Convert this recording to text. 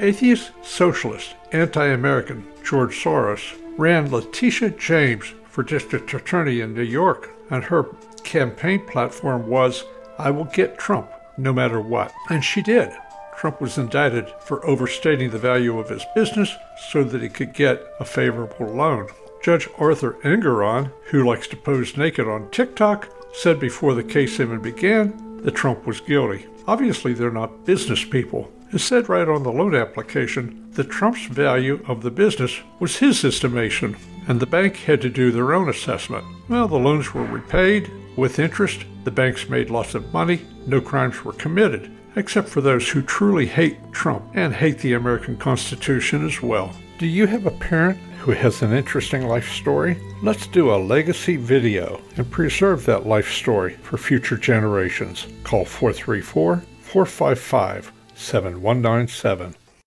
Atheist, socialist, anti American George Soros ran Letitia James for district attorney in New York, and her campaign platform was I will get Trump no matter what. And she did. Trump was indicted for overstating the value of his business so that he could get a favorable loan. Judge Arthur Engoron, who likes to pose naked on TikTok, said before the case even began that Trump was guilty. Obviously, they're not business people. It said right on the loan application that Trump's value of the business was his estimation, and the bank had to do their own assessment. Well, the loans were repaid with interest, the banks made lots of money, no crimes were committed, except for those who truly hate Trump and hate the American Constitution as well. Do you have a parent who has an interesting life story? Let's do a legacy video and preserve that life story for future generations. Call 434 455 7197.